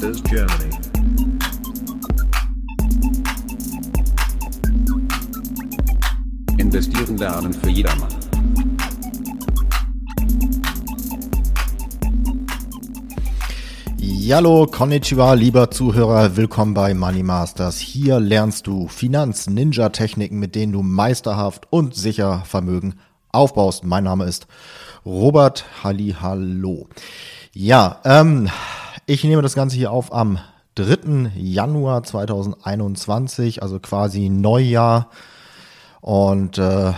Masters Germany. Investieren lernen für jedermann. Hallo, konnichiwa, lieber Zuhörer, willkommen bei Money Masters. Hier lernst du Finanz-Ninja-Techniken, mit denen du meisterhaft und sicher Vermögen aufbaust. Mein Name ist Robert Halli, hallo. Ja, ähm, ich nehme das Ganze hier auf am 3. Januar 2021, also quasi Neujahr. Und äh,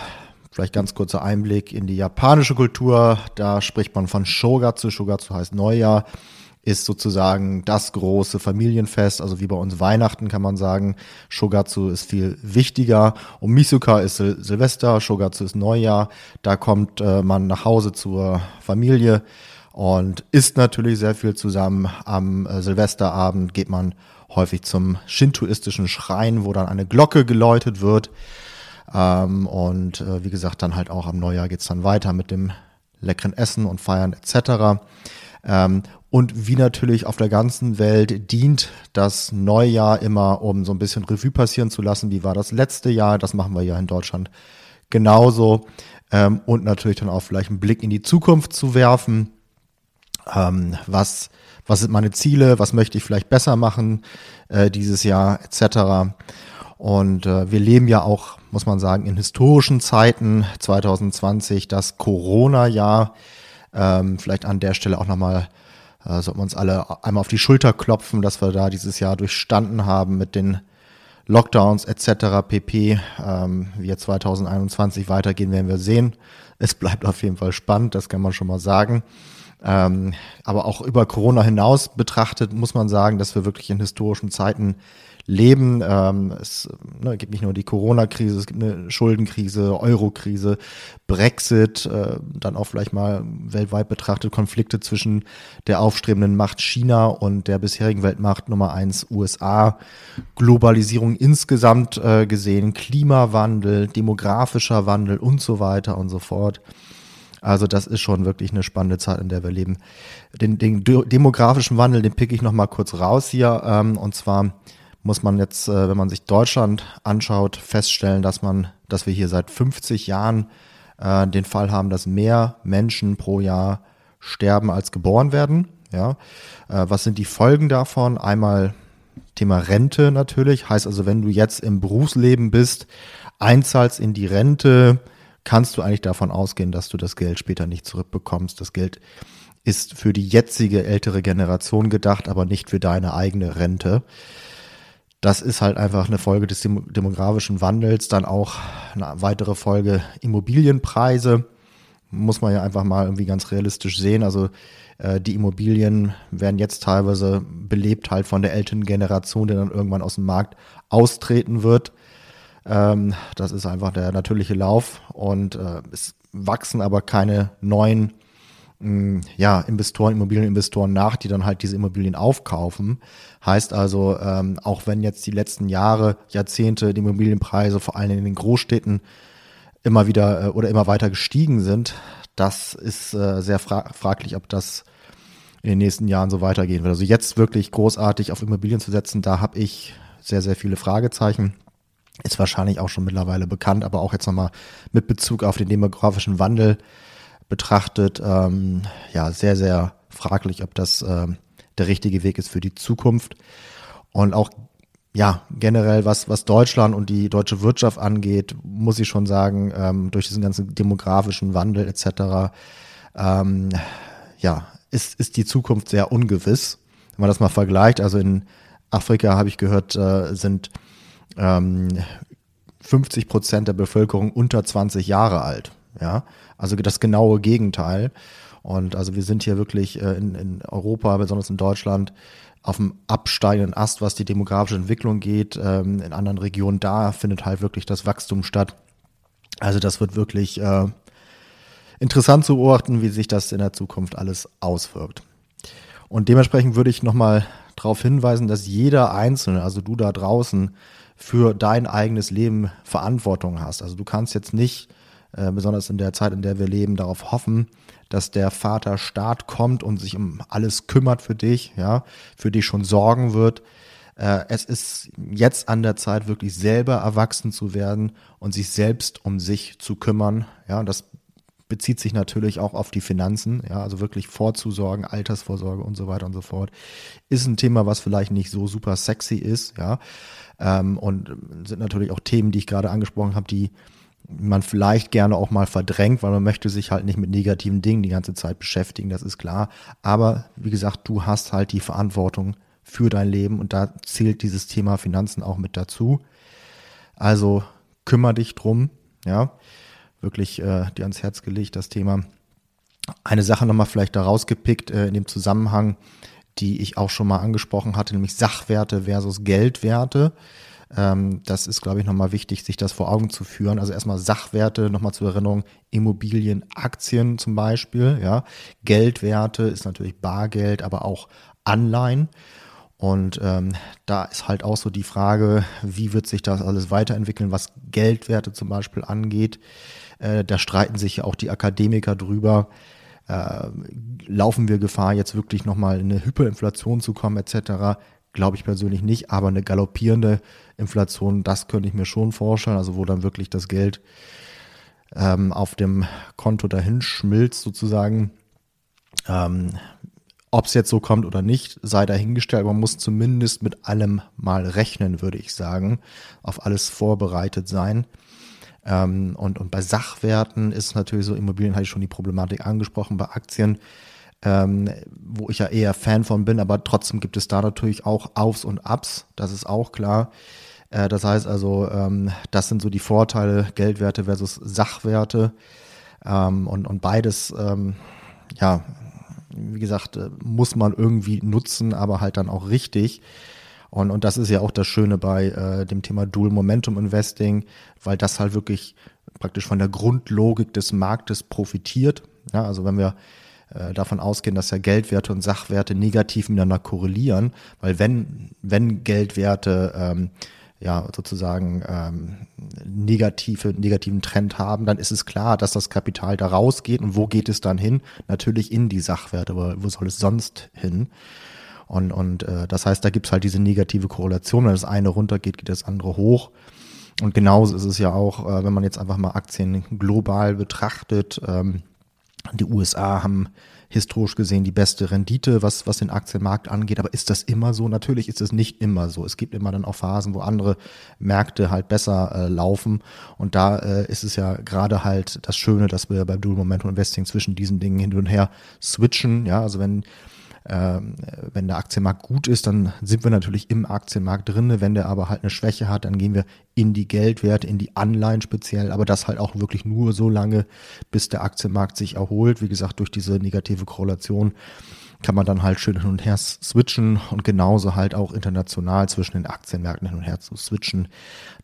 vielleicht ganz kurzer Einblick in die japanische Kultur. Da spricht man von Shogatsu. Shogatsu heißt Neujahr ist sozusagen das große Familienfest, also wie bei uns Weihnachten kann man sagen. Shogatsu ist viel wichtiger und Misuka ist Sil Silvester, Shogatsu ist Neujahr. Da kommt äh, man nach Hause zur Familie und isst natürlich sehr viel zusammen. Am äh, Silvesterabend geht man häufig zum shintoistischen Schrein, wo dann eine Glocke geläutet wird. Ähm, und äh, wie gesagt, dann halt auch am Neujahr geht's dann weiter mit dem leckeren Essen und Feiern etc. Ähm, und wie natürlich auf der ganzen Welt dient das Neujahr immer, um so ein bisschen Revue passieren zu lassen. Wie war das letzte Jahr? Das machen wir ja in Deutschland genauso. Ähm, und natürlich dann auch vielleicht einen Blick in die Zukunft zu werfen. Ähm, was, was sind meine Ziele? Was möchte ich vielleicht besser machen äh, dieses Jahr etc. Und äh, wir leben ja auch, muss man sagen, in historischen Zeiten 2020, das Corona-Jahr. Ähm, vielleicht an der Stelle auch nochmal äh, sollten wir uns alle einmal auf die Schulter klopfen, dass wir da dieses Jahr durchstanden haben mit den Lockdowns etc. pp. Ähm, wie jetzt 2021 weitergehen, werden wir sehen. Es bleibt auf jeden Fall spannend, das kann man schon mal sagen. Ähm, aber auch über Corona hinaus betrachtet muss man sagen, dass wir wirklich in historischen Zeiten leben. Ähm, es ne, gibt nicht nur die Corona-Krise, es gibt eine Schuldenkrise, Euro-Krise, Brexit, äh, dann auch vielleicht mal weltweit betrachtet Konflikte zwischen der aufstrebenden Macht China und der bisherigen Weltmacht Nummer eins USA, Globalisierung insgesamt äh, gesehen, Klimawandel, demografischer Wandel und so weiter und so fort. Also das ist schon wirklich eine spannende Zeit, in der wir leben. Den, den demografischen Wandel, den pick ich noch mal kurz raus hier. Ähm, und zwar muss man jetzt, äh, wenn man sich Deutschland anschaut, feststellen, dass man, dass wir hier seit 50 Jahren äh, den Fall haben, dass mehr Menschen pro Jahr sterben als geboren werden. Ja, äh, was sind die Folgen davon? Einmal Thema Rente natürlich, heißt also, wenn du jetzt im Berufsleben bist, einzahlst in die Rente, kannst du eigentlich davon ausgehen, dass du das Geld später nicht zurückbekommst. Das Geld ist für die jetzige ältere Generation gedacht, aber nicht für deine eigene Rente. Das ist halt einfach eine Folge des demografischen Wandels. Dann auch eine weitere Folge Immobilienpreise. Muss man ja einfach mal irgendwie ganz realistisch sehen. Also äh, die Immobilien werden jetzt teilweise belebt halt von der älteren Generation, die dann irgendwann aus dem Markt austreten wird. Ähm, das ist einfach der natürliche Lauf und äh, es wachsen aber keine neuen ja, Investoren, Immobilieninvestoren nach, die dann halt diese Immobilien aufkaufen. Heißt also, ähm, auch wenn jetzt die letzten Jahre, Jahrzehnte die Immobilienpreise vor allem in den Großstädten immer wieder äh, oder immer weiter gestiegen sind, das ist äh, sehr fra fraglich, ob das in den nächsten Jahren so weitergehen wird. Also jetzt wirklich großartig auf Immobilien zu setzen, da habe ich sehr, sehr viele Fragezeichen. Ist wahrscheinlich auch schon mittlerweile bekannt, aber auch jetzt nochmal mit Bezug auf den demografischen Wandel betrachtet, ähm, ja, sehr, sehr fraglich, ob das ähm, der richtige Weg ist für die Zukunft. Und auch ja, generell, was, was Deutschland und die deutsche Wirtschaft angeht, muss ich schon sagen, ähm, durch diesen ganzen demografischen Wandel etc., ähm, ja, ist, ist die Zukunft sehr ungewiss. Wenn man das mal vergleicht, also in Afrika habe ich gehört, äh, sind ähm, 50 Prozent der Bevölkerung unter 20 Jahre alt. Ja, also das genaue Gegenteil. Und also wir sind hier wirklich äh, in, in Europa, besonders in Deutschland, auf dem absteigenden Ast, was die demografische Entwicklung geht. Ähm, in anderen Regionen da findet halt wirklich das Wachstum statt. Also das wird wirklich äh, interessant zu beobachten, wie sich das in der Zukunft alles auswirkt. Und dementsprechend würde ich nochmal darauf hinweisen, dass jeder Einzelne, also du da draußen, für dein eigenes Leben Verantwortung hast. Also du kannst jetzt nicht äh, besonders in der Zeit, in der wir leben, darauf hoffen, dass der Vater Staat kommt und sich um alles kümmert für dich, ja, für dich schon sorgen wird. Äh, es ist jetzt an der Zeit, wirklich selber erwachsen zu werden und sich selbst um sich zu kümmern. Ja, das bezieht sich natürlich auch auf die Finanzen, ja, also wirklich vorzusorgen, Altersvorsorge und so weiter und so fort. Ist ein Thema, was vielleicht nicht so super sexy ist, ja. Ähm, und sind natürlich auch Themen, die ich gerade angesprochen habe, die man vielleicht gerne auch mal verdrängt, weil man möchte sich halt nicht mit negativen Dingen die ganze Zeit beschäftigen, das ist klar. Aber wie gesagt, du hast halt die Verantwortung für dein Leben und da zählt dieses Thema Finanzen auch mit dazu. Also kümmere dich drum, ja wirklich äh, dir ans Herz gelegt, das Thema. Eine Sache nochmal vielleicht da rausgepickt äh, in dem Zusammenhang, die ich auch schon mal angesprochen hatte, nämlich Sachwerte versus Geldwerte. Ähm, das ist, glaube ich, nochmal wichtig, sich das vor Augen zu führen. Also erstmal Sachwerte, nochmal zur Erinnerung, Immobilien, Aktien zum Beispiel, ja. Geldwerte ist natürlich Bargeld, aber auch Anleihen. Und ähm, da ist halt auch so die Frage, wie wird sich das alles weiterentwickeln, was Geldwerte zum Beispiel angeht. Äh, da streiten sich auch die Akademiker drüber. Äh, laufen wir Gefahr, jetzt wirklich nochmal in eine Hyperinflation zu kommen, etc. Glaube ich persönlich nicht, aber eine galoppierende Inflation, das könnte ich mir schon vorstellen, also wo dann wirklich das Geld ähm, auf dem Konto dahin schmilzt sozusagen. Ähm, ob es jetzt so kommt oder nicht, sei dahingestellt. Man muss zumindest mit allem mal rechnen, würde ich sagen. Auf alles vorbereitet sein. Ähm, und, und bei Sachwerten ist natürlich so, Immobilien hatte ich schon die Problematik angesprochen, bei Aktien, ähm, wo ich ja eher Fan von bin, aber trotzdem gibt es da natürlich auch Aufs und Ups, das ist auch klar. Äh, das heißt also, ähm, das sind so die Vorteile, Geldwerte versus Sachwerte. Ähm, und, und beides, ähm, ja, wie gesagt, äh, muss man irgendwie nutzen, aber halt dann auch richtig. Und, und das ist ja auch das Schöne bei äh, dem Thema Dual Momentum Investing, weil das halt wirklich praktisch von der Grundlogik des Marktes profitiert. Ja, also wenn wir äh, davon ausgehen, dass ja Geldwerte und Sachwerte negativ miteinander korrelieren, weil wenn, wenn Geldwerte ähm, ja sozusagen ähm, negative, negativen Trend haben, dann ist es klar, dass das Kapital da rausgeht. Und wo geht es dann hin? Natürlich in die Sachwerte, aber wo soll es sonst hin? Und, und äh, das heißt, da gibt's halt diese negative Korrelation. Wenn das eine runtergeht, geht das andere hoch. Und genauso ist es ja auch, äh, wenn man jetzt einfach mal Aktien global betrachtet. Ähm, die USA haben historisch gesehen die beste Rendite, was, was den Aktienmarkt angeht. Aber ist das immer so? Natürlich ist es nicht immer so. Es gibt immer dann auch Phasen, wo andere Märkte halt besser äh, laufen. Und da äh, ist es ja gerade halt das Schöne, dass wir beim Dual Momentum Investing zwischen diesen Dingen hin und her switchen. Ja, also wenn wenn der Aktienmarkt gut ist, dann sind wir natürlich im Aktienmarkt drin. Wenn der aber halt eine Schwäche hat, dann gehen wir in die Geldwerte, in die Anleihen speziell, aber das halt auch wirklich nur so lange, bis der Aktienmarkt sich erholt. Wie gesagt, durch diese negative Korrelation kann man dann halt schön hin und her switchen und genauso halt auch international zwischen den Aktienmärkten hin und her zu switchen.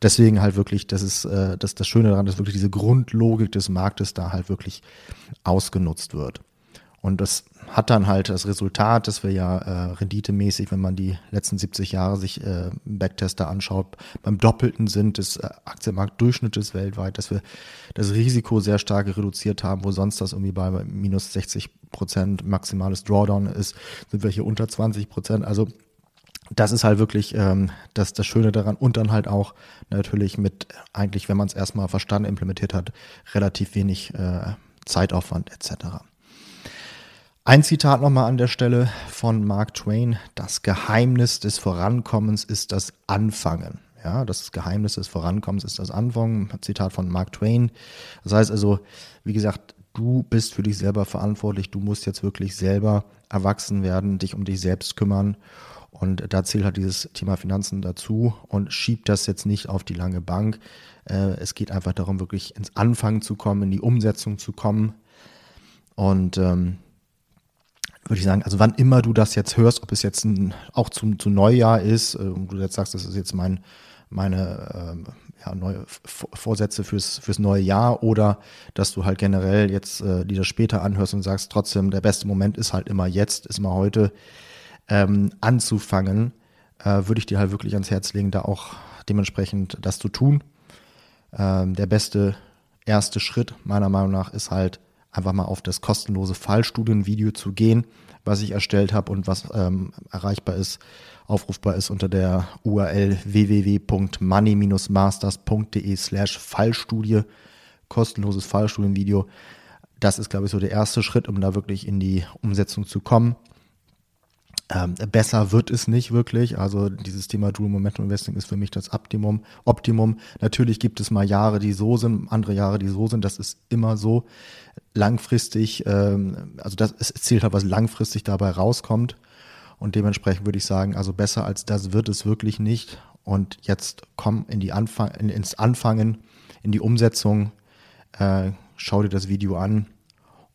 Deswegen halt wirklich, das ist äh, das, das Schöne daran, dass wirklich diese Grundlogik des Marktes da halt wirklich ausgenutzt wird. Und das hat dann halt das Resultat, dass wir ja äh, renditemäßig, wenn man die letzten 70 Jahre sich äh, Backtester anschaut, beim Doppelten sind des äh, Aktienmarktdurchschnittes weltweit, dass wir das Risiko sehr stark reduziert haben, wo sonst das irgendwie bei minus 60 Prozent maximales Drawdown ist, sind wir hier unter 20 Prozent. Also das ist halt wirklich ähm, das, das Schöne daran und dann halt auch natürlich mit eigentlich, wenn man es erstmal verstanden implementiert hat, relativ wenig äh, Zeitaufwand etc. Ein Zitat nochmal an der Stelle von Mark Twain. Das Geheimnis des Vorankommens ist das Anfangen. Ja, das Geheimnis des Vorankommens ist das Anfangen. Zitat von Mark Twain. Das heißt also, wie gesagt, du bist für dich selber verantwortlich. Du musst jetzt wirklich selber erwachsen werden, dich um dich selbst kümmern. Und da zählt halt dieses Thema Finanzen dazu und schiebt das jetzt nicht auf die lange Bank. Äh, es geht einfach darum, wirklich ins Anfangen zu kommen, in die Umsetzung zu kommen. Und ähm, würde ich sagen, also wann immer du das jetzt hörst, ob es jetzt ein, auch zum, zu Neujahr ist, äh, und du jetzt sagst, das ist jetzt mein, meine äh, ja, neue Vorsätze fürs, fürs neue Jahr oder dass du halt generell jetzt äh, die das später anhörst und sagst, trotzdem, der beste Moment ist halt immer jetzt, ist immer heute, ähm, anzufangen, äh, würde ich dir halt wirklich ans Herz legen, da auch dementsprechend das zu tun. Ähm, der beste erste Schritt meiner Meinung nach ist halt einfach mal auf das kostenlose Fallstudienvideo zu gehen, was ich erstellt habe und was ähm, erreichbar ist, aufrufbar ist unter der URL www.money-masters.de slash Fallstudie, kostenloses Fallstudienvideo. Das ist, glaube ich, so der erste Schritt, um da wirklich in die Umsetzung zu kommen. Ähm, besser wird es nicht wirklich. Also dieses Thema Dual Momentum Investing ist für mich das Optimum. Optimum. Natürlich gibt es mal Jahre, die so sind, andere Jahre, die so sind. Das ist immer so. Langfristig, ähm, also das es zählt halt, was langfristig dabei rauskommt. Und dementsprechend würde ich sagen, also besser als das wird es wirklich nicht. Und jetzt komm in die Anfang, in, ins Anfangen, in die Umsetzung. Äh, schau dir das Video an.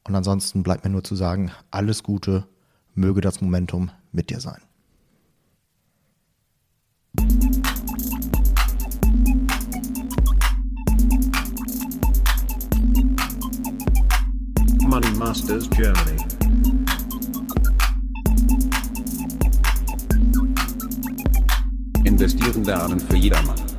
Und ansonsten bleibt mir nur zu sagen, alles Gute, möge das Momentum mit dir sein. Money Masters Germany. Investieren lernen für jedermann.